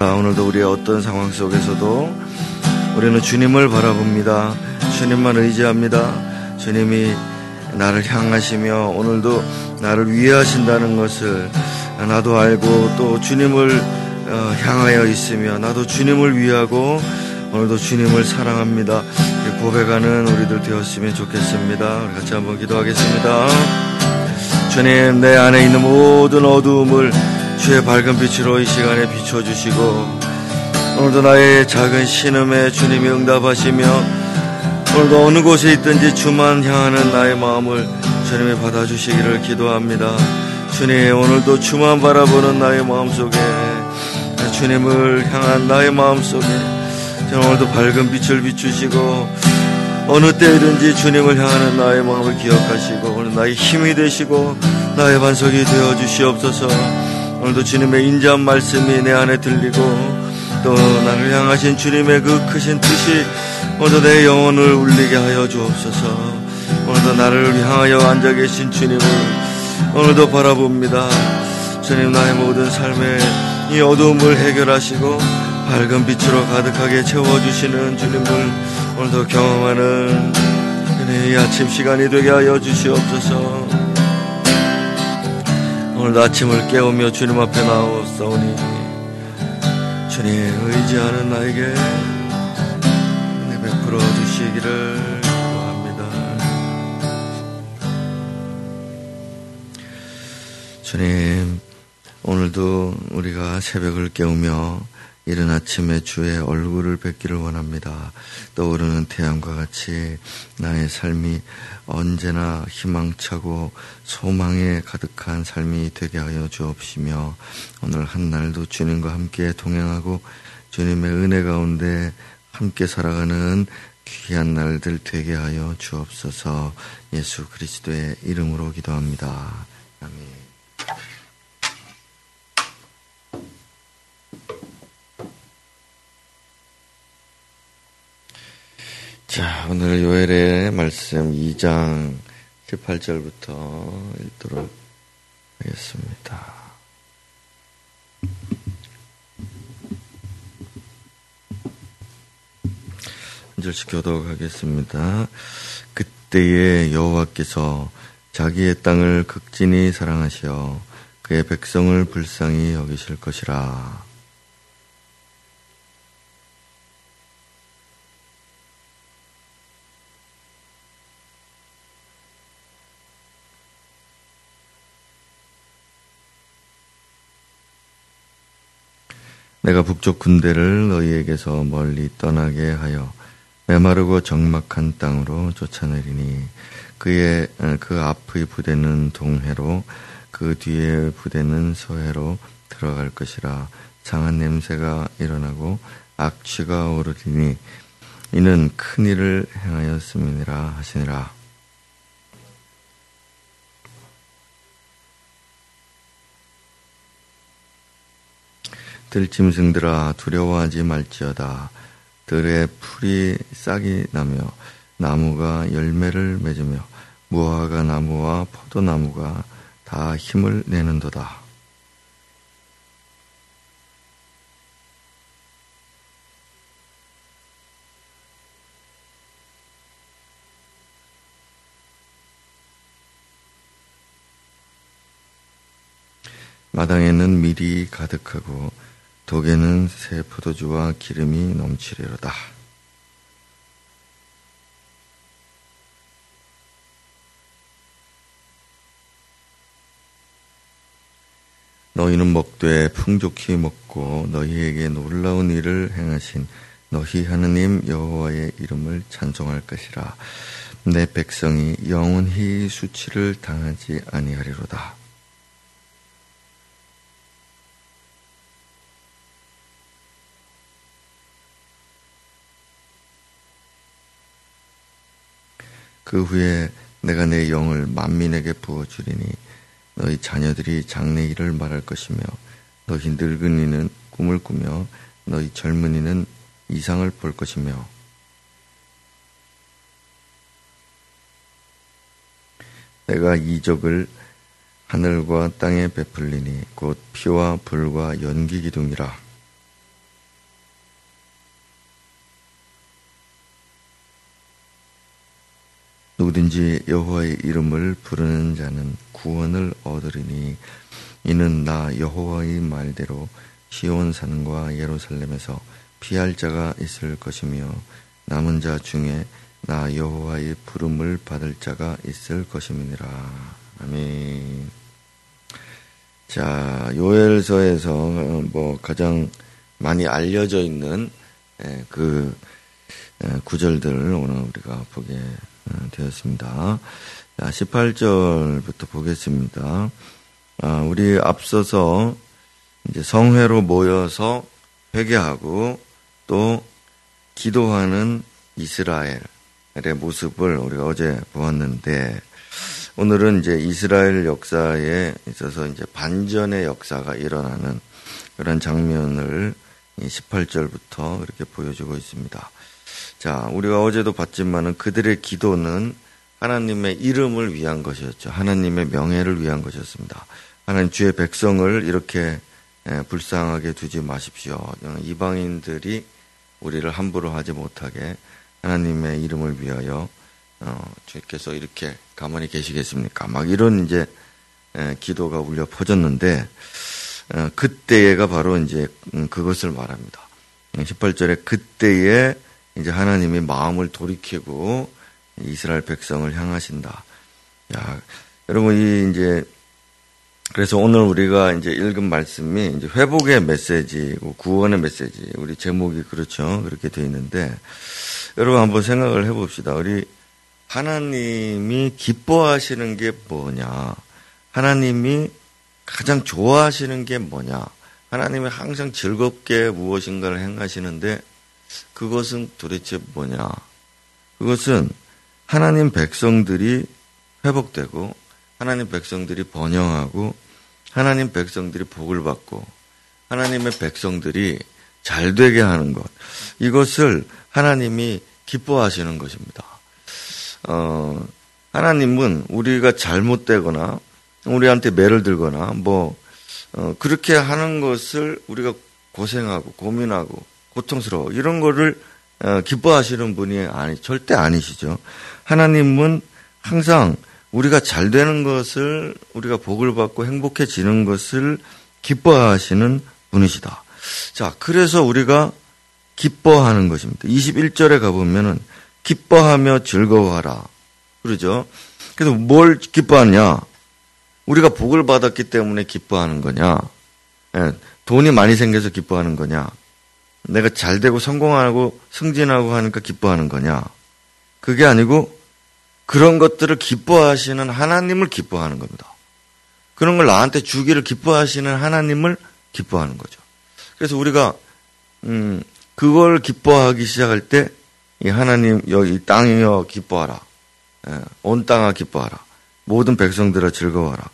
오늘도 우리의 어떤 상황 속에서도 우리는 주님을 바라봅니다. 주님만 의지합니다. 주님이 나를 향하시며 오늘도 나를 위하신다는 것을 나도 알고 또 주님을 어, 향하여 있으며 나도 주님을 위하고 오늘도 주님을 사랑합니다. 고백하는 우리들 되었으면 좋겠습니다. 우리 같이 한번 기도하겠습니다. 주님 내 안에 있는 모든 어두움을 주의 밝은 빛으로 이 시간에 비춰주시고 오늘도 나의 작은 신음에 주님이 응답하시며 오늘도 어느 곳에 있든지 주만 향하는 나의 마음을 주님이 받아주시기를 기도합니다. 주님 오늘도 주만 바라보는 나의 마음속에 주님을 향한 나의 마음속에 오늘도 밝은 빛을 비추시고 어느 때이든지 주님을 향하는 나의 마음을 기억하시고 오늘 나의 힘이 되시고 나의 반석이 되어 주시옵소서. 오늘도 주님의 인자한 말씀이 내 안에 들리고 또 나를 향하신 주님의 그 크신 뜻이 오늘도 내 영혼을 울리게 하여 주옵소서. 오늘도 나를 향하여 앉아 계신 주님을 오늘도 바라봅니다. 주님 나의 모든 삶의 이 어두움을 해결하시고 밝은 빛으로 가득하게 채워주시는 주님을 오늘도 경험하는 이 아침 시간이 되게 하여 주시옵소서 오늘도 아침을 깨우며 주님 앞에 나오사오니 주님 의지하는 나에게 은혜 베풀어 주시기를 기도합니다. 주님 오늘도 우리가 새벽을 깨우며 이른 아침에 주의 얼굴을 뵙기를 원합니다. 떠오르는 태양과 같이 나의 삶이 언제나 희망차고 소망에 가득한 삶이 되게 하여 주옵시며 오늘 한 날도 주님과 함께 동행하고 주님의 은혜 가운데 함께 살아가는 귀한 날들 되게 하여 주옵소서 예수 그리스도의 이름으로 기도합니다. 아멘. 자, 오늘 요엘의 말씀 2장 18절부터 읽도록 하겠습니다. 한 절씩 교독하겠습니다. 그때에 여호와께서 자기의 땅을 극진히 사랑하시어 그의 백성을 불쌍히 여기실 것이라. 내가 북쪽 군대를 너희에게서 멀리 떠나게 하여 메마르고 적막한 땅으로 쫓아내리니 그의 그 앞의 부대는 동해로 그 뒤에 부대는 서해로 들어갈 것이라 장한 냄새가 일어나고 악취가 오르리니 이는 큰 일을 행하였음이니라 하시니라. 들짐승들아 두려워하지 말지어다. 들의 풀이 싹이 나며 나무가 열매를 맺으며 무화과 나무와 포도나무가 다 힘을 내는도다. 마당에는 밀이 가득하고 독에는 새 포도주와 기름이 넘치리로다. 너희는 먹되 풍족히 먹고 너희에게 놀라운 일을 행하신 너희 하느님 여호와의 이름을 찬송할 것이라. 내 백성이 영원히 수치를 당하지 아니하리로다. 그 후에 내가 내 영을 만민에게 부어주리니 너희 자녀들이 장래 일을 말할 것이며 너희 늙은이는 꿈을 꾸며 너희 젊은이는 이상을 볼 것이며. 내가 이적을 하늘과 땅에 베풀리니 곧 피와 불과 연기 기둥이라 누구든지 여호와의 이름을 부르는 자는 구원을 얻으리니 이는 나 여호와의 말대로 시온 산과 예루살렘에서 피할 자가 있을 것이며 남은 자 중에 나 여호와의 부름을 받을 자가 있을 것임이니라. 아멘. 자, 요엘서에서 뭐 가장 많이 알려져 있는 예, 그 예, 구절들 오늘 우리가 보게 어, 되었습니다. 18절부터 보겠습니다. 아, 우리 앞서서 이제 성회로 모여서 회개하고 또 기도하는 이스라엘의 모습을 우리가 어제 보았는데 오늘은 이제 이스라엘 역사에 있어서 이제 반전의 역사가 일어나는 그런 장면을 18절부터 이렇게 보여주고 있습니다. 자, 우리가 어제도 봤지만은 그들의 기도는 하나님의 이름을 위한 것이었죠. 하나님의 명예를 위한 것이었습니다. 하나님 주의 백성을 이렇게 불쌍하게 두지 마십시오. 이방인들이 우리를 함부로 하지 못하게 하나님의 이름을 위하여 어, 주께서 이렇게 가만히 계시겠습니까? 막 이런 이제 기도가 울려 퍼졌는데 어, 그때가 바로 이제 음, 그것을 말합니다. 18절에 그때에 이제 하나님이 마음을 돌이키고 이스라엘 백성을 향하신다. 야, 여러분 이 이제 그래서 오늘 우리가 이제 읽은 말씀이 이제 회복의 메시지고 구원의 메시지. 우리 제목이 그렇죠. 그렇게 되어 있는데 여러분 한번 생각을 해 봅시다. 우리 하나님이 기뻐하시는 게 뭐냐? 하나님이 가장 좋아하시는 게 뭐냐? 하나님이 항상 즐겁게 무엇인가를 행하시는데 그것은 도대체 뭐냐? 그것은 하나님 백성들이 회복되고 하나님 백성들이 번영하고 하나님 백성들이 복을 받고 하나님의 백성들이 잘 되게 하는 것. 이것을 하나님이 기뻐하시는 것입니다. 어, 하나님은 우리가 잘못되거나 우리한테 매를 들거나 뭐 어, 그렇게 하는 것을 우리가 고생하고 고민하고 고통스러워 이런 거를 어, 기뻐하시는 분이 아니 절대 아니시죠. 하나님은 항상 우리가 잘 되는 것을 우리가 복을 받고 행복해지는 것을 기뻐하시는 분이시다. 자, 그래서 우리가 기뻐하는 것입니다. 21절에 가보면은 기뻐하며 즐거워하라. 그러죠? 그래서 뭘 기뻐하냐? 우리가 복을 받았기 때문에 기뻐하는 거냐? 예, 돈이 많이 생겨서 기뻐하는 거냐? 내가 잘 되고 성공하고 승진하고 하니까 기뻐하는 거냐? 그게 아니고 그런 것들을 기뻐하시는 하나님을 기뻐하는 겁니다. 그런 걸 나한테 주기를 기뻐하시는 하나님을 기뻐하는 거죠. 그래서 우리가 음 그걸 기뻐하기 시작할 때 이 하나님 여기 땅이여 기뻐하라. 예, 온 땅아 기뻐하라. 모든 백성들아 즐거워하라.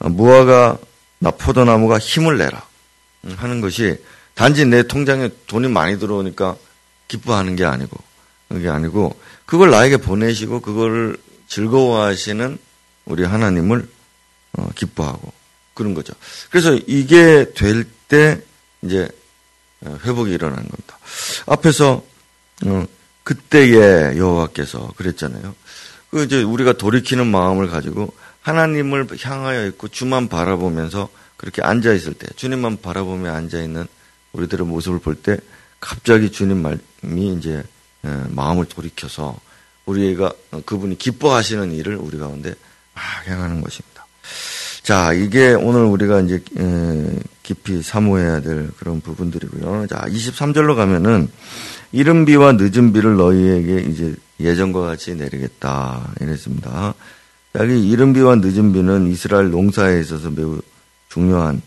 어, 무화과 나 포도나무가 힘을 내라 음, 하는 것이 단지 내 통장에 돈이 많이 들어오니까 기뻐하는 게 아니고 그게 아니고 그걸 나에게 보내시고 그거를 즐거워하시는 우리 하나님을 어, 기뻐하고 그런 거죠. 그래서 이게 될 때 이제 어, 회복이 일어나는 겁니다. 앞에서 어, 그때의 여호와께서 그랬잖아요. 그 이제 우리가 돌이키는 마음을 가지고 하나님을 향하여 있고 주만 바라보면서 그렇게 앉아 있을 때 주님만 바라보며 앉아 있는 우리들의 모습을 볼 때 갑자기 주님 말이 이제 예, 마음을 돌이켜서 우리가 그분이 기뻐하시는 일을 우리 가운데 막 행하는 것입니다. 자, 이게 오늘 우리가 이제 예, 깊이 사모해야 될 그런 부분들이고요. 자, 23절로 가면은 이른 비와 늦은 비를 너희에게 이제 예전과 같이 내리겠다 이랬습니다. 여기 이른 비와 늦은 비는 이스라엘 농사에 있어서 매우 중요한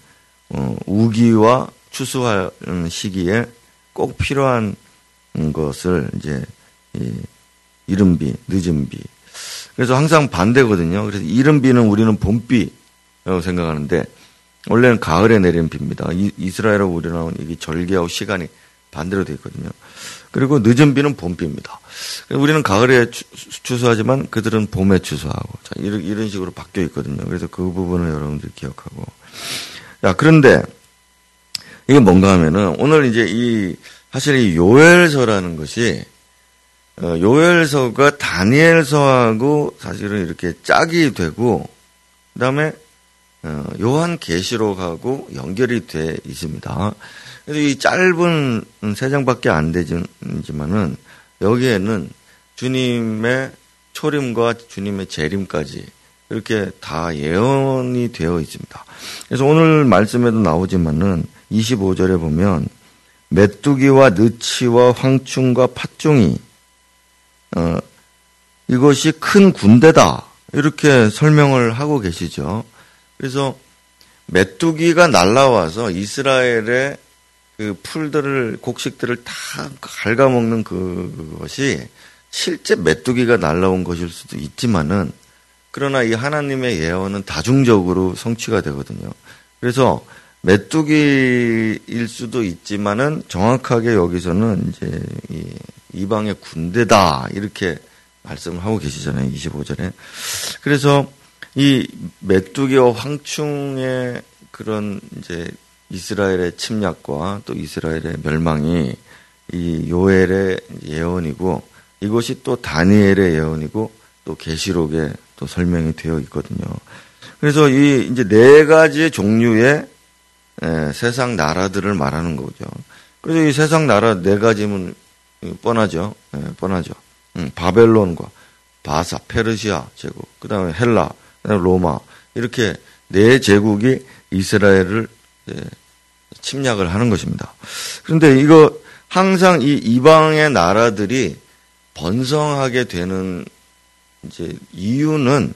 어, 우기와 추수하는 시기에 꼭 필요한 것을 이제 이른 비, 늦은 비. 그래서 항상 반대거든요. 그래서 이른 비는 우리는 봄비라고 생각하는데 원래는 가을에 내리는 비입니다. 이, 스라엘하고 우리나라는 이게 절기하고 시간이 반대로 되어 있거든요. 그리고 늦은 비는 봄비입니다. 우리는 가을에 추수하지만 그들은 봄에 추수하고 자, 이런, 이런 식으로 바뀌어 있거든요. 그래서 그 부분을 여러분들이 기억하고. 자, 그런데 이게 뭔가 하면은 오늘 이제 이 사실 이 요엘서라는 것이 어, 요엘서가 다니엘서하고 사실은 이렇게 짝이 되고 그다음에 어, 요한 계시록하고 연결이 돼 있습니다. 그래서 이 짧은 세 장밖에 안 되지만은 여기에는 주님의 초림과 주님의 재림까지 이렇게 다 예언이 되어 있습니다. 그래서 오늘 말씀에도 나오지만은 25절에 보면 메뚜기와 느치와 황충과 팥종이 어, 이것이 큰 군대다 이렇게 설명을 하고 계시죠. 그래서 메뚜기가 날라와서 이스라엘의 그 풀들을 곡식들을 다 갉아먹는 그것이 실제 메뚜기가 날라온 것일 수도 있지만은 그러나 이 하나님의 예언은 다중적으로 성취가 되거든요. 그래서 메뚜기일 수도 있지만은 정확하게 여기서는 이제 이 이방의 군대다 이렇게 말씀을 하고 계시잖아요. 25절에. 그래서 이 메뚜기와 황충의 그런 이제 이스라엘의 침략과 또 이스라엘의 멸망이 이 요엘의 예언이고 이것이 또 다니엘의 예언이고 또 계시록에 또 설명이 되어 있거든요. 그래서 이 이제 네 가지 종류의 에, 세상 나라들을 말하는 거죠. 그래서 이 세상 나라 네 가지면 뻔하죠. 에, 뻔하죠. 음, 바벨론과 바사, 페르시아 제국, 그 다음에 헬라, 그다음에 로마 이렇게 네 제국이 이스라엘을 침략을 하는 것입니다. 그런데 이거 항상 이 이방의 나라들이 번성하게 되는 이제 이유는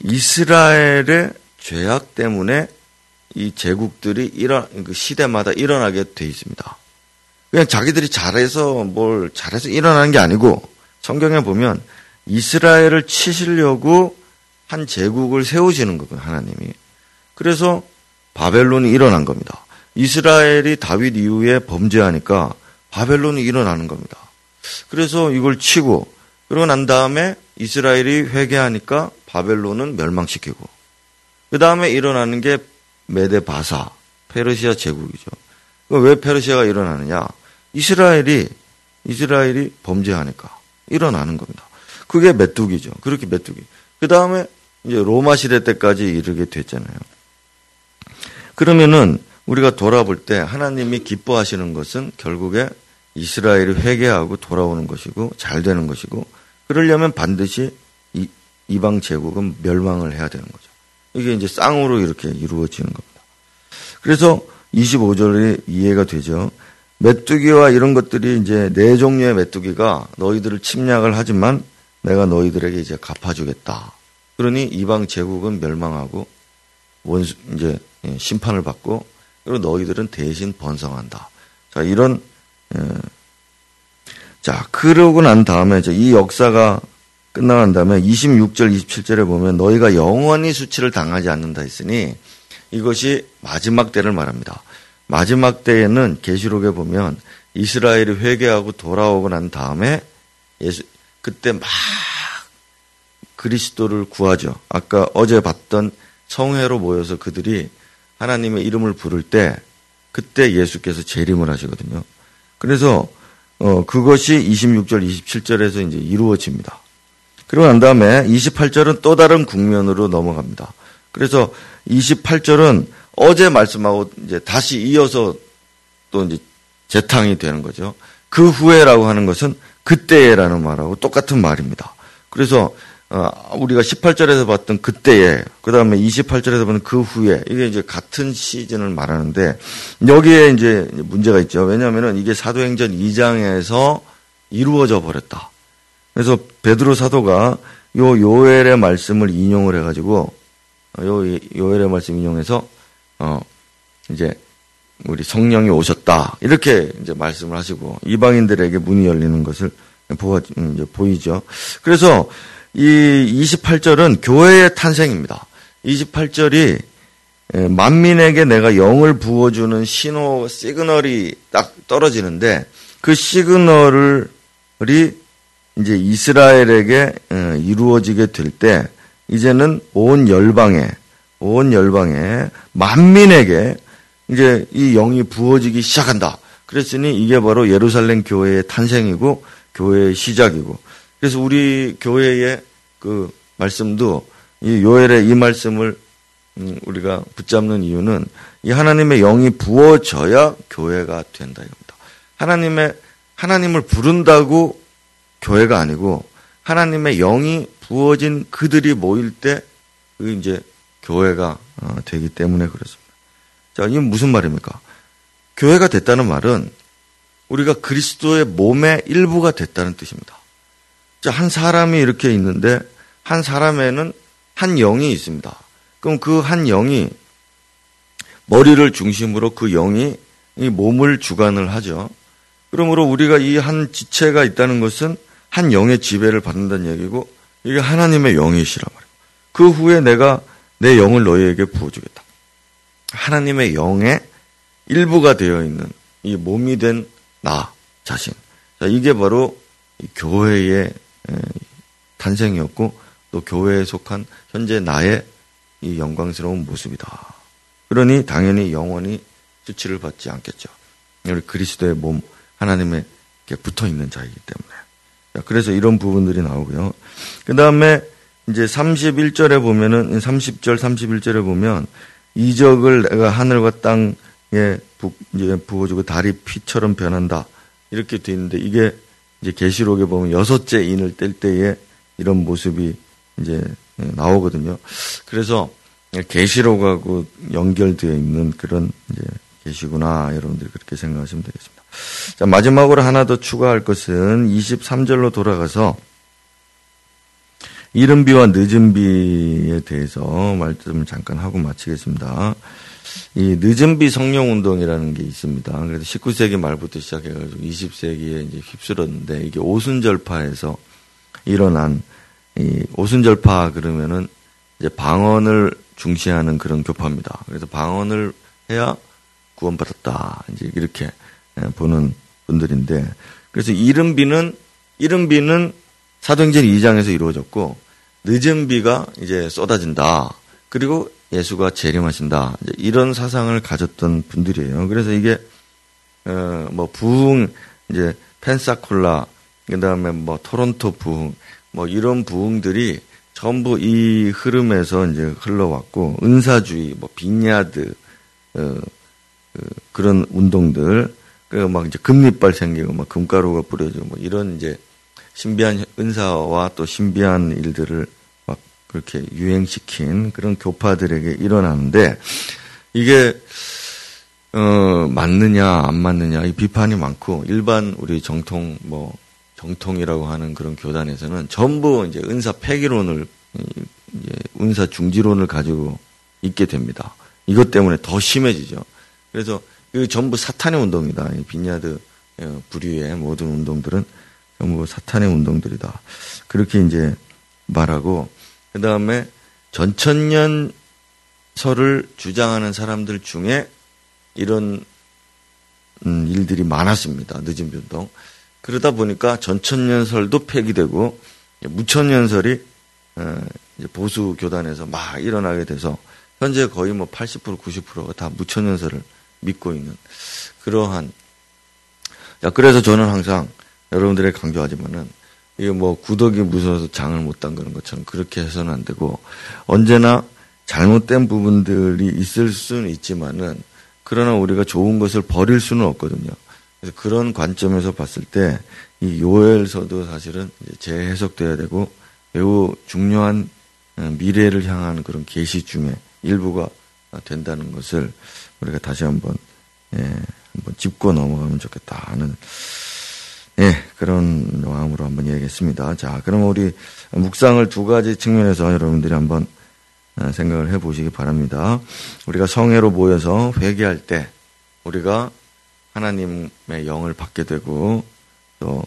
이스라엘의 죄악 때문에 이 제국들이 일어 그 시대마다 일어나게 돼 있습니다. 그냥 자기들이 잘해서 뭘 잘해서 일어나는 게 아니고 성경에 보면 이스라엘을 치시려고 한 제국을 세우시는 거거든요, 하나님이. 그래서 바벨론이 일어난 겁니다. 이스라엘이 다윗 이후에 범죄하니까 바벨론이 일어나는 겁니다. 그래서 이걸 치고 그러고 난 다음에 이스라엘이 회개하니까 바벨론은 멸망시키고 그 다음에 일어나는 게 메데 바사 페르시아 제국이죠. 왜 페르시아가 일어나느냐? 이스라엘이 이스라엘이 범죄하니까 일어나는 겁니다. 그게 메뚜기죠. 그렇게 메뚜기. 그 다음에 이제 로마 시대 때까지 이르게 됐잖아요. 그러면은 우리가 돌아볼 때 하나님이 기뻐하시는 것은 결국에 이스라엘이 회개하고 돌아오는 것이고 잘 되는 것이고 그러려면 반드시 이, 이방 제국은 멸망을 해야 되는 거죠. 이게 이제 쌍으로 이렇게 이루어지는 겁니다. 그래서 25절이 이해가 되죠. 메뚜기와 이런 것들이 이제 네 종류의 메뚜기가 너희들을 침략을 하지만 내가 너희들에게 이제 갚아주겠다. 그러니 이방 제국은 멸망하고 원수 이제 예, 심판을 받고 그리고 너희들은 대신 번성한다. 자 이런 예. 자 그러고 난 다음에 이 역사가 끝나간 다음에 26절 27절에 보면 너희가 영원히 수치를 당하지 않는다 했으니 이것이 마지막 때를 말합니다. 마지막 때에는 계시록에 보면 이스라엘이 회개하고 돌아오고 난 다음에 예수 그때 막 그리스도를 구하죠. 아까 어제 봤던 성회로 모여서 그들이 하나님의 이름을 부를 때 그때 예수께서 재림을 하시거든요. 그래서 어 그것이 26절 27절에서 이제 이루어집니다. 그러고 난 다음에 28절은 또 다른 국면으로 넘어갑니다. 그래서 28절은 어제 말씀하고 이제 다시 이어서 또 이제 재탕이 되는 거죠. 그 후에라고 하는 것은 그때에라는 말하고 똑같은 말입니다. 그래서 어, 우리가 18절에서 봤던 그때에, 그 다음에 28절에서 보는 그 후에, 이게 이제 같은 시즌을 말하는데, 여기에 이제 문제가 있죠. 왜냐하면 이게 사도행전 2장에서 이루어져 버렸다. 그래서 베드로 사도가 요 요엘의 말씀을 인용을 해가지고, 어, 요 요엘의 말씀 인용해서, 어, 이제 우리 성령이 오셨다. 이렇게 이제 말씀을 하시고, 이방인들에게 문이 열리는 것을 보아, 이제 보이죠. 그래서 이 28절은 교회의 탄생입니다. 28절이 만민에게 내가 영을 부어주는 신호 시그널이 딱 떨어지는데 그 시그널이 이제 이스라엘에게 이루어지게 될 때 이제는 온 열방에 온 열방에 만민에게 이제 이 영이 부어지기 시작한다. 그랬으니 이게 바로 예루살렘 교회의 탄생이고 교회의 시작이고 그래서 우리 교회의 그 말씀도 이 요엘의 이 말씀을 음, 우리가 붙잡는 이유는 이 하나님의 영이 부어져야 교회가 된다 이겁니다. 하나님의 하나님을 부른다고 교회가 아니고 하나님의 영이 부어진 그들이 모일 때그 이제 교회가 어, 되기 때문에 그렇습니다. 자, 이건 무슨 말입니까? 교회가 됐다는 말은 우리가 그리스도의 몸의 일부가 됐다는 뜻입니다. 자, 한 사람이 이렇게 있는데 한 사람에는 한 영이 있습니다. 그럼 그 한 영이 머리를 중심으로 그 영이 이 몸을 주관을 하죠. 그러므로 우리가 이 한 지체가 있다는 것은 한 영의 지배를 받는다는 얘기고 이게 하나님의 영이시라 말이에요. 그 후에 내가 내 영을 너희에게 부어주겠다. 하나님의 영의 일부가 되어 있는 이 몸이 된 나 자신. 자, 이게 바로 교회의 탄생이었고 또 교회에 속한 현재 나의 이 영광스러운 모습이다. 그러니 당연히 영원히 수치를 받지 않겠죠. 우리 그리스도의 몸, 하나님의 붙어 있는 자이기 때문에. 그래서 이런 부분들이 나오고요. 그 다음에 이제 31절에 보면은 30절, 31절에 보면 이적을 내가 하늘과 땅에 부어주고 달이 피처럼 변한다 이렇게 돼 있는데 이게 이제 계시록에 보면 여섯째 인을 뗄 때에 이런 모습이 이제 나오거든요. 그래서 계시록하고 연결되어 있는 그런 이제 계시구나 여러분들이 그렇게 생각하시면 되겠습니다. 자 마지막으로 하나 더 추가할 것은 23절로 돌아가서 이른 비와 늦은 비에 대해서 말씀을 잠깐 하고 마치겠습니다. 이 늦은 비 성령 운동이라는 게 있습니다. 그래서 19세기 말부터 시작해가지고 20세기에 이제 휩쓸었는데 이게 오순절파에서 일어난 이 오순절파 그러면은 이제 방언을 중시하는 그런 교파입니다. 그래서 방언을 해야 구원받았다. 이제 이렇게 보는 분들인데 그래서 이른 비는 이른 비는 사도행전 2장에서 이루어졌고 늦은 비가 이제 쏟아진다. 그리고 예수가 재림하신다. 이런 사상을 가졌던 분들이에요. 그래서 이게 어 뭐 부흥 이제 펜사콜라 그다음에 뭐 토론토 부흥 뭐 이런 부흥들이 전부 이 흐름에서 이제 흘러왔고 은사주의 뭐 빈야드 어, 그, 그런 운동들 그막 이제 금리빨 생기고 막 금가루가 뿌려지고 뭐 이런 이제 신비한 은사와 또 신비한 일들을 막 그렇게 유행시킨 그런 교파들에게 일어나는데 이게 어 맞느냐 안 맞느냐 이 비판이 많고 일반 우리 정통 뭐 정통이라고 하는 그런 교단에서는 전부 이제 은사 폐기론을 이제 은사 중지론을 가지고 있게 됩니다. 이것 때문에 더 심해지죠. 그래서 이 전부 사탄의 운동이다. 이 빈야드 어, 부류의 모든 운동들은 전부 사탄의 운동들이다. 그렇게 이제 말하고 그 다음에 전천년설을 주장하는 사람들 중에 이런 음, 일들이 많았습니다. 늦은 변동. 그러다 보니까 전천년설도 폐기되고 무천년설이 어, 보수 교단에서 막 일어나게 돼서 현재 거의 뭐 80% 90%가 다 무천년설을 믿고 있는 그러한 야 그래서 저는 항상 여러분들에게 강조하지만은 이게 뭐 구덕이 무서워서 장을 못 담그는 것처럼 그렇게 해서는 안 되고 언제나 잘못된 부분들이 있을 수는 있지만은 그러나 우리가 좋은 것을 버릴 수는 없거든요. 그래서 그런 관점에서 봤을 때 이 요엘서도 사실은 재해석돼야 되고 매우 중요한 어, 미래를 향하는 그런 계시 중에 일부가 된다는 것을 우리가 다시 한번 예, 한번 짚고 넘어가면 좋겠다 하는 예, 그런 마음으로 한번 이야기했습니다. 자, 그럼 우리 묵상을 두 가지 측면에서 여러분들이 한번 어, 생각을 해 보시기 바랍니다. 우리가 성회로 모여서 회개할 때 우리가 하나님의 영을 받게 되고 또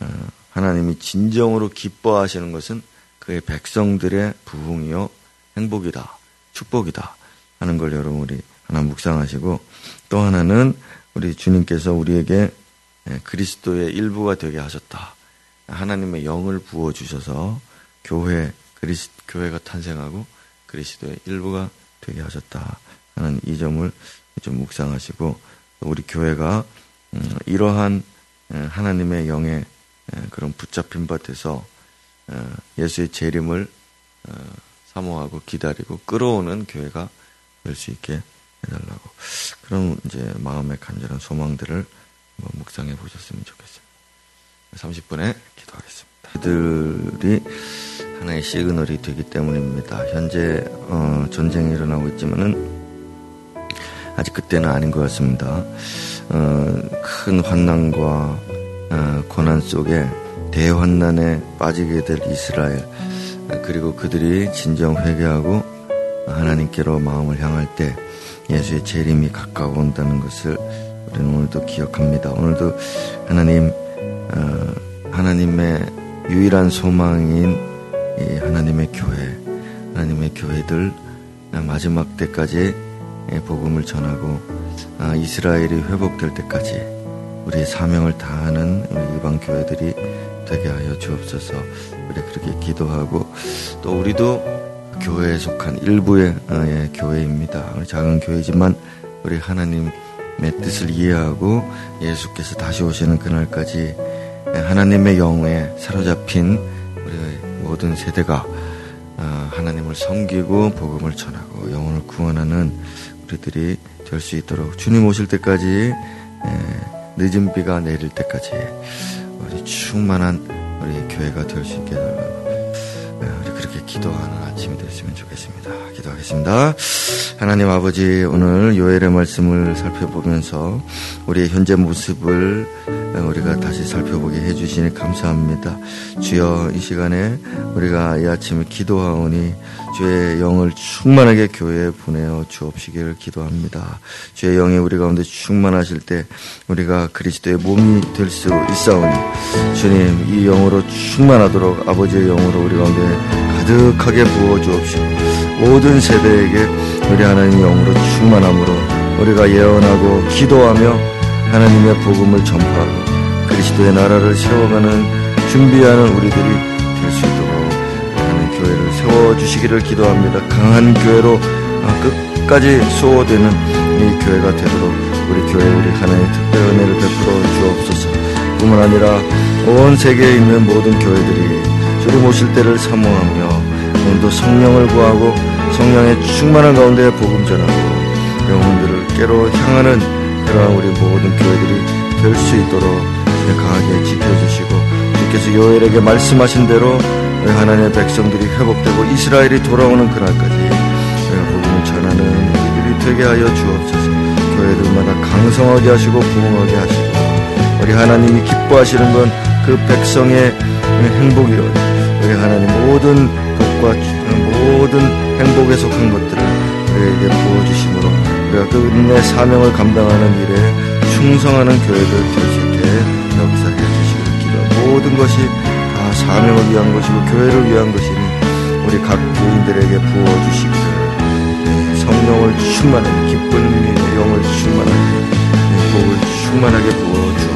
어, 하나님이 진정으로 기뻐하시는 것은 그의 백성들의 부흥이요 행복이다 축복이다 하는 걸 여러분 우리 하나 묵상하시고 또 하나는 우리 주님께서 우리에게 예, 그리스도의 일부가 되게 하셨다. 하나님의 영을 부어 주셔서 교회 그리스 교회가 탄생하고 그리스도의 일부가 되게 하셨다 하는 이 점을 좀 묵상하시고 우리 교회가 음, 이러한 하나님의 영의 그런 붙잡힌 밭에서 예수의 재림을 사모하고 기다리고 끌어오는 교회가 될수 있게 해달라고 그런 이제 마음의 간절한 소망들을 묵상해 보셨으면 좋겠습니다. 30분에 기도하겠습니다. 이들이 하나의 시그널이 되기 때문입니다. 현재 어, 전쟁이 일어나고 있지만은 아직 그때는 아닌 것 같습니다. 어, 큰 환난과 어, 고난 속에 대환난에 빠지게 될 이스라엘 그리고 그들이 진정 회개하고 하나님께로 마음을 향할 때 예수의 재림이 가까워온다는 것을 우리는 오늘도 기억합니다. 오늘도 하나님 어, 하나님의 유일한 소망인 하나님의 교회 하나님의 교회들 마지막 때까지 복음을 전하고 아, 이스라엘이 회복될 때까지 우리의 사명을 다하는 우리 이방 교회들이 되게 하여 주옵소서. 우리 그렇게 기도하고 또 우리도 교회에 속한 일부의 어, 예, 교회입니다. 작은 교회지만 우리 하나님의 뜻을 이해하고 예수께서 다시 오시는 그날까지 하나님의 영에 사로잡힌 우리 모든 세대가 어, 하나님을 섬기고 복음을 전하고 영혼을 구원하는 우리들이 될 수 있도록 주님 오실 때까지 늦은 비가 내릴 때까지 우리 충만한 우리 교회가 될 수 있게 그렇게 기도하는 아침이 됐으면 좋겠습니다. 기도하겠습니다. 하나님 아버지 오늘 요엘의 말씀을 살펴보면서 우리의 현재 모습을 우리가 다시 살펴보게 해주시니 감사합니다. 주여 이 시간에 우리가 이 아침에 기도하오니 주의 영을 충만하게 교회에 보내어 주옵시기를 기도합니다. 주의 영이 우리 가운데 충만하실 때 우리가 그리스도의 몸이 될 수 있사오니 주님 이 영으로 충만하도록 아버지의 영으로 우리 가운데 가득하게 부어 주옵시고 모든 세대에게 우리 하나님의 영으로 충만함으로 우리가 예언하고 기도하며 하나님의 복음을 전파하고 그리스도의 나라를 세워가는 준비하는 우리들이 될 수 있도록 하나님 교회를 세워주시기를 기도합니다. 강한 교회로 끝까지 수호되는 이 교회가 되도록 우리 교회 우리 하나님의 특별 은혜를 베풀어 주옵소서 뿐만 아니라 온 세계에 있는 모든 교회들이 주님 오실 때를 사모하며 오늘도 성령을 구하고 성령의 충만한 가운데 복음 전하고 영혼들을 깨로 향하는 그러한 우리 모든 교회들이 될 수 있도록 강하게 지켜주시고 주께서 요엘에게 말씀하신 대로 하나님의 백성들이 회복되고 이스라엘이 돌아오는 그날까지 복음을 전하는 우리들이 되게 하여 주옵소서. 교회들마다 강성하게 하시고 부흥하게 하시고 우리 하나님이 기뻐하시는 건 그 백성의 행복이요 우리 하나님 모든 복과 모든 행복에 속한 것들을 우리에게 부어주심으로 우리가 끝내 사명을 감당하는 일에 충성하는 교회들 될 수 있게 여기서 해주시기를 기도 모든 것이 다 사명을 위한 것이고 교회를 위한 것이니 우리 각 교인들에게 부어주시기를 성령을 충만하게 기쁜 영을 충만하게 복을 충만하게 부어